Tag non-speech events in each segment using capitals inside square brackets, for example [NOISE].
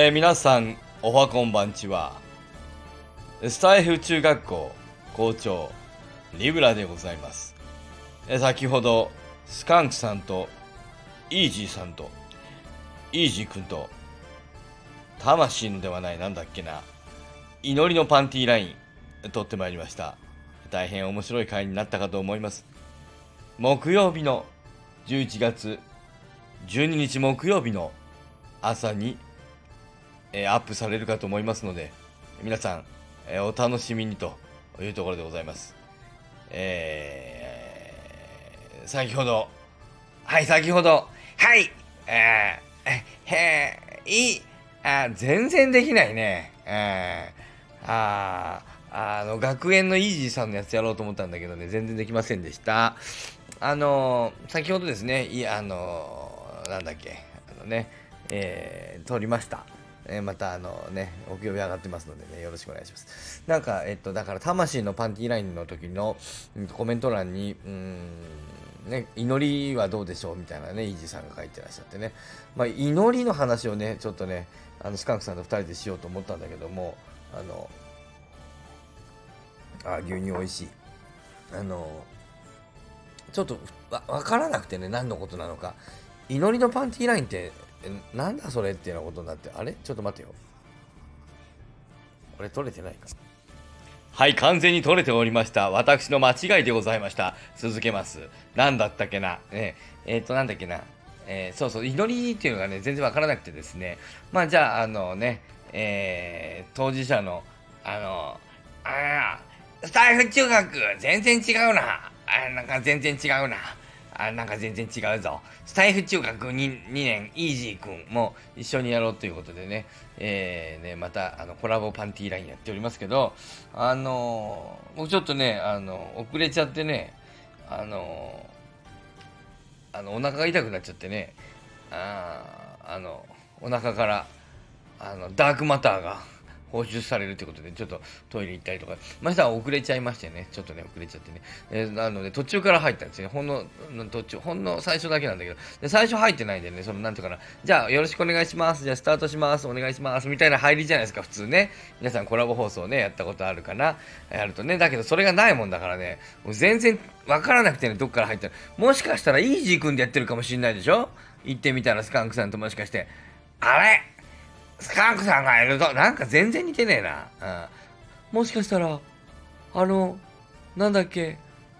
えー皆さん、おはこんばんちは。スタイフ中学校校長、リブラでございます。えー先ほど、スカンクさんと、イージーさんと、イージーくんと、魂のではないなんだっけな、祈りのパンティーライン、取ってまいりました。大変面白い回になったかと思います。木曜日の11月12日木曜日の朝に、えアップされるかと思いますので、皆さん、えお楽しみにというところでございます。えー先ほど、はい、先ほど、はい、えー、えへい、あ全然できないね。えー、あーあの、学園のイージーさんのやつやろうと思ったんだけどね、全然できませんでした。あのー先ほどですね、いあのーなんだっけ、あのね、えー、撮りました。えまたあのね、木曜日上がってますのでね、よろしくお願いします。なんか、えっと、だから、魂のパンティーラインの時の、コメント欄に、うーん、ね、祈りはどうでしょうみたいなね、イージーさんが書いてらっしゃってね、まあ、祈りの話をね、ちょっとね、あのスカンクさんと2人でしようと思ったんだけども、あの、あ、牛乳美味しい。あの、ちょっとわ分からなくてね、何のことなのか。祈りのパンティーラインって、えなんだそれっていうようなことになって、あれ？ちょっと待ってよ。これ取れてないか？はい、完全に取れておりました。私の間違いでございました。続けます。なんだったっけな？ね、えっ、と、なんだっけな？えーそうそう、祈りっていうのがね、全然わからなくてですね。まあ、じゃあ、あのね、えー当事者の、あの、あースタイフ中学、全然違うな。あなんか全然違うな。あなんか全然違うぞ。スタイフ中学 2, 2年、イージーくんも一緒にやろうということでね、えーね、またあのコラボパンティーラインやっておりますけど、あのー僕ちょっとね、あの遅れちゃってね、あのーあのお腹が痛くなっちゃってね、ああの、お腹からあのダークマターが放出されるということで、ちょっとトイレ行ったりとか、ましたら遅れちゃいましてね、ちょっとね、遅れちゃってね。えーなので、途中から入ったんですね。ほんの、途中、ほんの最初だけなんだけど、で最初入ってないんでね、その、なんていうかな、じゃあ、よろしくお願いします。じゃあ、スタートします。お願いします。みたいな入りじゃないですか、普通ね。皆さんコラボ放送ね、やったことあるかな。やるとね、だけど、それがないもんだからね、もう全然わからなくてね、どっから入ったら、もしかしたら、イージー君でやってるかもしんないでしょ？行ってみたら、スカンクさんともしかして、あれ？スカンクさんがいると、なんか全然似てねえな。うん。もしかしたら、あの、なんだっけ、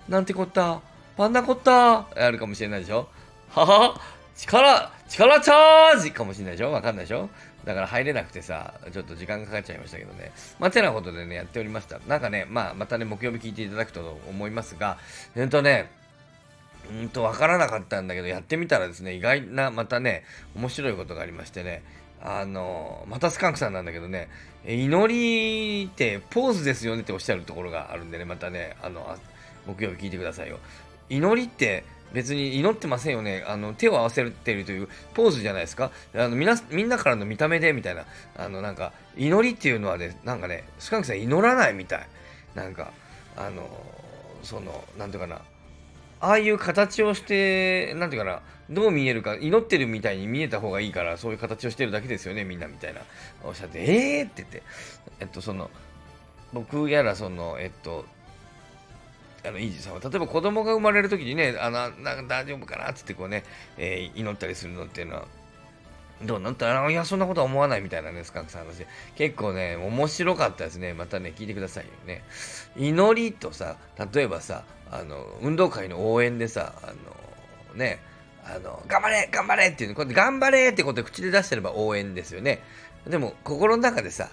なんてこった、パンダコッタあるかもしれないでしょはは力、力チャージかもしれないでしょわかんないでしょだから入れなくてさ、ちょっと時間かかっちゃいましたけどね。まあ、てなことでね、やっておりました。なんかね、まあ、またね、木曜日聞いていただくと思いますが、えっとね、うんと、わからなかったんだけど、やってみたらですね、意外な、またね、面白いことがありましてね、あの、またスカンクさんなんだけどね、祈りってポーズですよねっておっしゃるところがあるんでね、またね、あの、木曜日聞いてくださいよ。祈りって別に祈ってませんよね。あの、手を合わせてるというポーズじゃないですか。あの、みな、みんなからの見た目で、みたいな。あの、なんか、祈りっていうのはね、なんかね、スカンクさん祈らないみたい。なんか、あの、その、なんていうかな、ああいう形をして、なんていうかな、どう見えるか、祈ってるみたいに見えた方がいいから、そういう形をしてるだけですよね、みんなみたいな。おっしゃって、えーって言って、えっと、その、僕やら、その、えっと、あの、イージーさんは、例えば子供が生まれる時にね、あの、な大丈夫かなってってこうね、えー祈ったりするのっていうのは、どう？なんたら、いや、そんなことは思わないみたいなね、スカンクさんの話。結構ね、面白かったですね。またね、聞いてくださいよね。祈りとさ、例えばさ、あの、運動会の応援でさ、あの、ね、あの、頑張れ頑張れっていうの、こうやって頑張れってことで口で出してれば応援ですよね。でも、心の中でさ、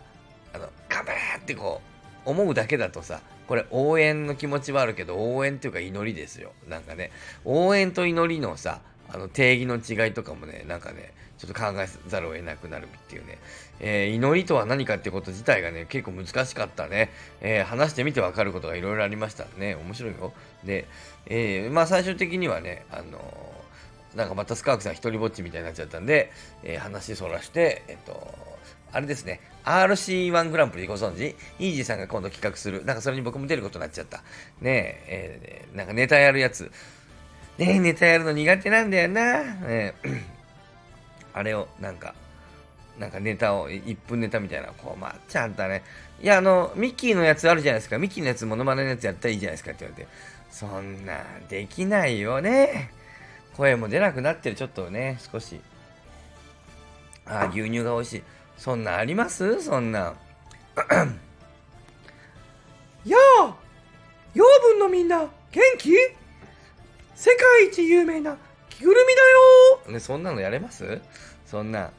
あの、頑張れってこう、思うだけだとさ、これ応援の気持ちはあるけど、応援っていうか祈りですよ。なんかね、応援と祈りのさ、あの定義の違いとかもね、なんかね、ちょっと考えざるを得なくなるっていうね、えー祈りとは何かってこと自体がね、結構難しかったね。えー話してみてわかることがいろいろありましたね。面白いよ。で、えーまあ最終的にはね、あのなんかまたスカークさん一人ぼっちみたいになっちゃったんで、えー話そらして、えっと、あれですね、RC1 グランプリご存知？イージーさんが今度企画する。なんかそれに僕も出ることになっちゃった。ねえ、えーなんかネタやるやつ。ね、ネタやるの苦手なんだよな。ね [CLEARS THROAT] あれをなんか、なんかネタを、1分ネタみたいな、こう、まっちゃんたね。いや、あの、ミッキーのやつあるじゃないですか。ミッキーのやつ、モノマネのやつやったらいいじゃないですかって言われて。そんな、できないよね。声も出なくなってる、ちょっとね、少し。あ、牛乳が美味しい。そんなあります？そんな。[CLEARS THROAT] やあ養分のみんな、元気？世界一有名な着ぐるみだよね、そんなのやれます？そんな。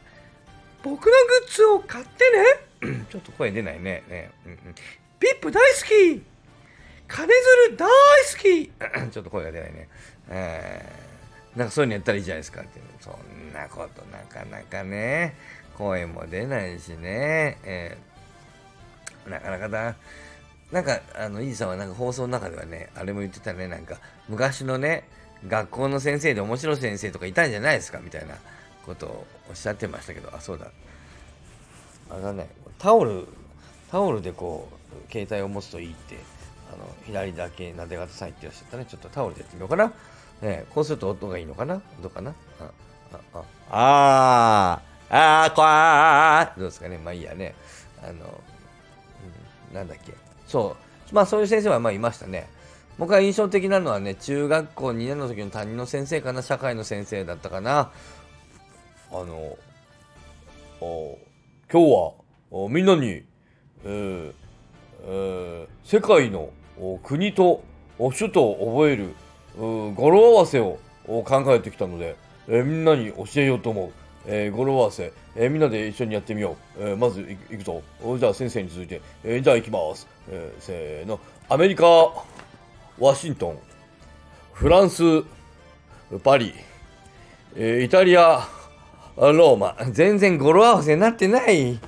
僕のグッズを買ってね [CLEARS THROAT] ちょっと声出ないね。ねうんうん、ピップ大好き金鶴大好き [CLEARS THROAT] ちょっと声が出ないね。えー、なんかそういうのやったらいいじゃないですかって。そんなことなかなかね、声も出ないしね。えー、なかなかだ。なんか、あの、イーさんはなんか放送の中ではね、あれも言ってたね、なんか、昔のね、学校の先生で面白い先生とかいたんじゃないですか？みたいなことをおっしゃってましたけど、あ、そうだ。あれだね、タオル、タオルでこう、携帯を持つといいって、あの、左だけなで方さん言ってらっしゃったね。ちょっとタオルでやってみようかな。ね、こうすると音がいいのかな？どうかな？あ、あ、あ、あ、あー、こわーどうですかね？まあいいやね。あの、うん、なんだっけ？そう。まあそういう先生はまあいましたね。僕が印象的なのはね、中学校2年の時の担任の先生かな、社会の先生だったかな。あの、今日はみんなに、えーえー、世界の国と首都を覚える語呂合わせを考えてきたので、えー、みんなに教えようと思う。えー、語呂合わせ、えー、みんなで一緒にやってみよう。えー、まずいくぞ。じゃあ先生に続いて、えー、じゃあ行きます。えー、せーの。アメリカ、ワシントン、フランス、パリ、えー、イタリア、ローマ。全然語呂合わせになってない。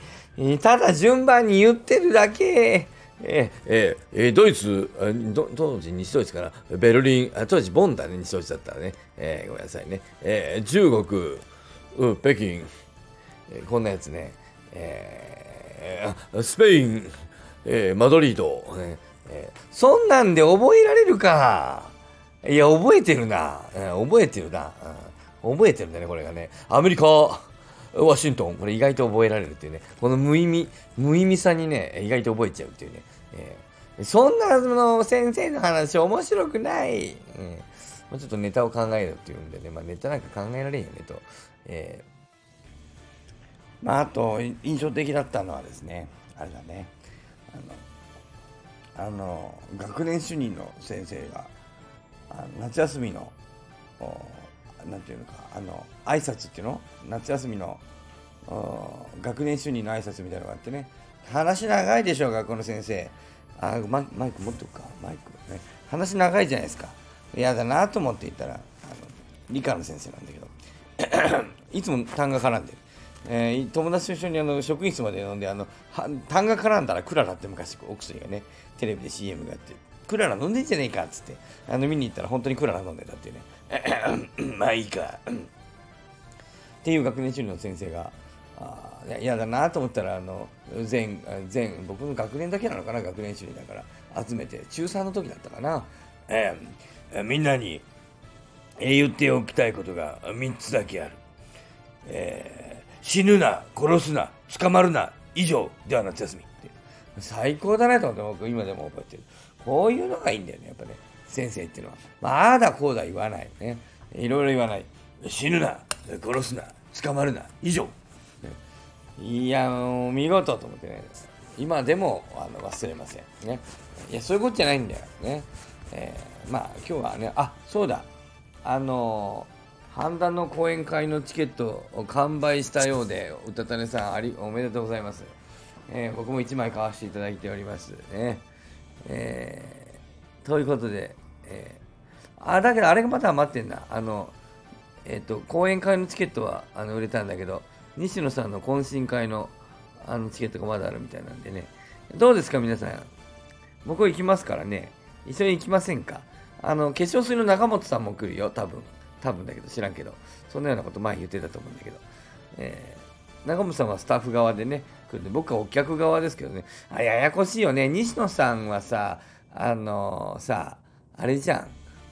ただ順番に言ってるだけ。えー、えー、ドイツ、当時西ドイツから、ベルリン、あ当時ボンだね、西ドイツだったらね。えー、ごめんなさいね。えー、中国、うん、北京、えー、こんなやつね、えー、スペイン、えー、マドリード、えー、そんなんで覚えられるか。いや、覚えてるな。覚えてるな、うん。覚えてるんだね、これがね。アメリカ、ワシントン、これ意外と覚えられるっていうね。この無意味、無意味さにね、意外と覚えちゃうっていうね。えー、そんなの先生の話面白くない。うんもうちょっとネタを考えろっていうんでね、まあ、ネタなんか考えられへんよねと。えー、まあ、あと、印象的だったのはですね、あれだね、あの、あの学年主任の先生が、あの夏休みの、なんていうのか、あの、挨拶っていうの？夏休みの学年主任の挨拶みたいなのがあってね、話長いでしょう、学校の先生。あママイク持っておくか、マイクね。話長いじゃないですか。嫌だなと思って言ったら、あの理科の先生なんだけど、[COUGHS] いつも単が絡んでる。えー、友達と一緒にあの職員室まで飲んで、あの単が絡んだらクララって昔お薬がね、テレビで CM がやって、クララ飲んでんじゃねえかっつって、あの見に行ったら本当にクララ飲んでたっていうね。[COUGHS] まあいいか。っていう学年主任の先生が、あ嫌だなと思ったら、あの、全、全、僕の学年だけなのかな、学年主任だから、集めて、中3の時だったかな。えー、みんなに、言っておきたいことが3つだけある。えー、死ぬな、殺すな、捕まるな、以上では夏休みって。最高だなと思って僕今でも覚えてる。こういうのがいいんだよね、やっぱね。先生っていうのは。まだこうだ言わない。ね。いろいろ言わない。死ぬな、殺すな、捕まるな、以上。いや、もう見事と思ってね。今でもあの忘れません。ね。いや、そういうことじゃないんだよ。ね。えー、まあ今日はね、あ、そうだ。あの半田の講演会のチケットを完売したようで、うたたねさんありおめでとうございます。えー、僕も1枚買わせていただいております。ねえー、ということで、えー、あ、だけどあれがまだ余ってんだ。あの、えっ、と、講演会のチケットはあの売れたんだけど、西野さんの懇親会のあのチケットがまだあるみたいなんでね。どうですか、皆さん。僕行きますからね。一緒に行きませんか？あの、化粧水の中本さんも来るよ、多分。多分だけど、知らんけど。そんなようなこと前言ってたと思うんだけど。えー、中本さんはスタッフ側でね、来るんで、僕はお客側ですけどね。あ、ややこしいよね。西野さんはさ、あのー、さ、あれじゃん。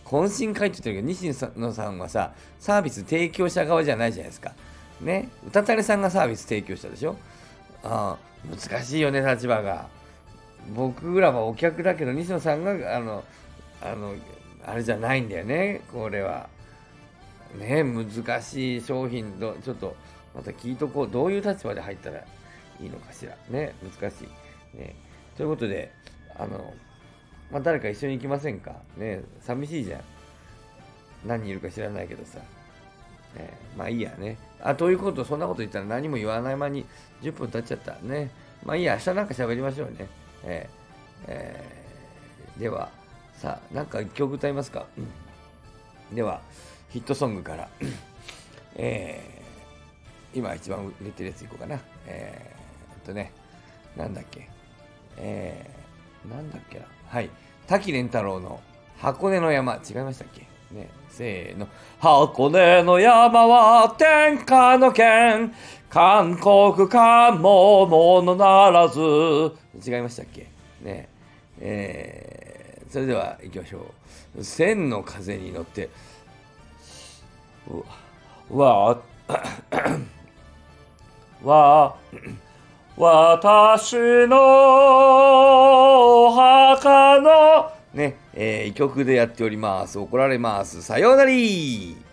懇親会って言ってるけど、西野さんはさ、サービス提供者側じゃないじゃないですか。ね、歌たれさんがサービス提供したでしょ？あ難しいよね、立場が。僕らはお客だけど、西野さんが、あの、あの、あれじゃないんだよね、これは。ね、難しい商品ど、ちょっと、また聞いとこう。どういう立場で入ったらいいのかしら。ね、難しい。ね。ということで、あの、まあ、誰か一緒に行きませんか？ね、寂しいじゃん。何人いるか知らないけどさ。ね、まあいいやね。あ、ということ、そんなこと言ったら何も言わない間に10分経っちゃった。ね。まあいいや、明日なんか喋りましょうね。えーえーでは、さあ、なんか一曲歌いますか、では、ヒットソングから、えー今一番売れてるやついこうかな。えー、っとね、なんだっけ？えー、なんだっけな？はい。滝蓮太郎の箱根の山。違いましたっけ？ね。せーの。箱根の山は天下の県。韓国かもものならず。違いましたっけ？ね。えー、それでは行きましょう。千の風に乗って、うわ、わ、私のお墓の、ね、えー、曲でやっております。怒られます。さようなら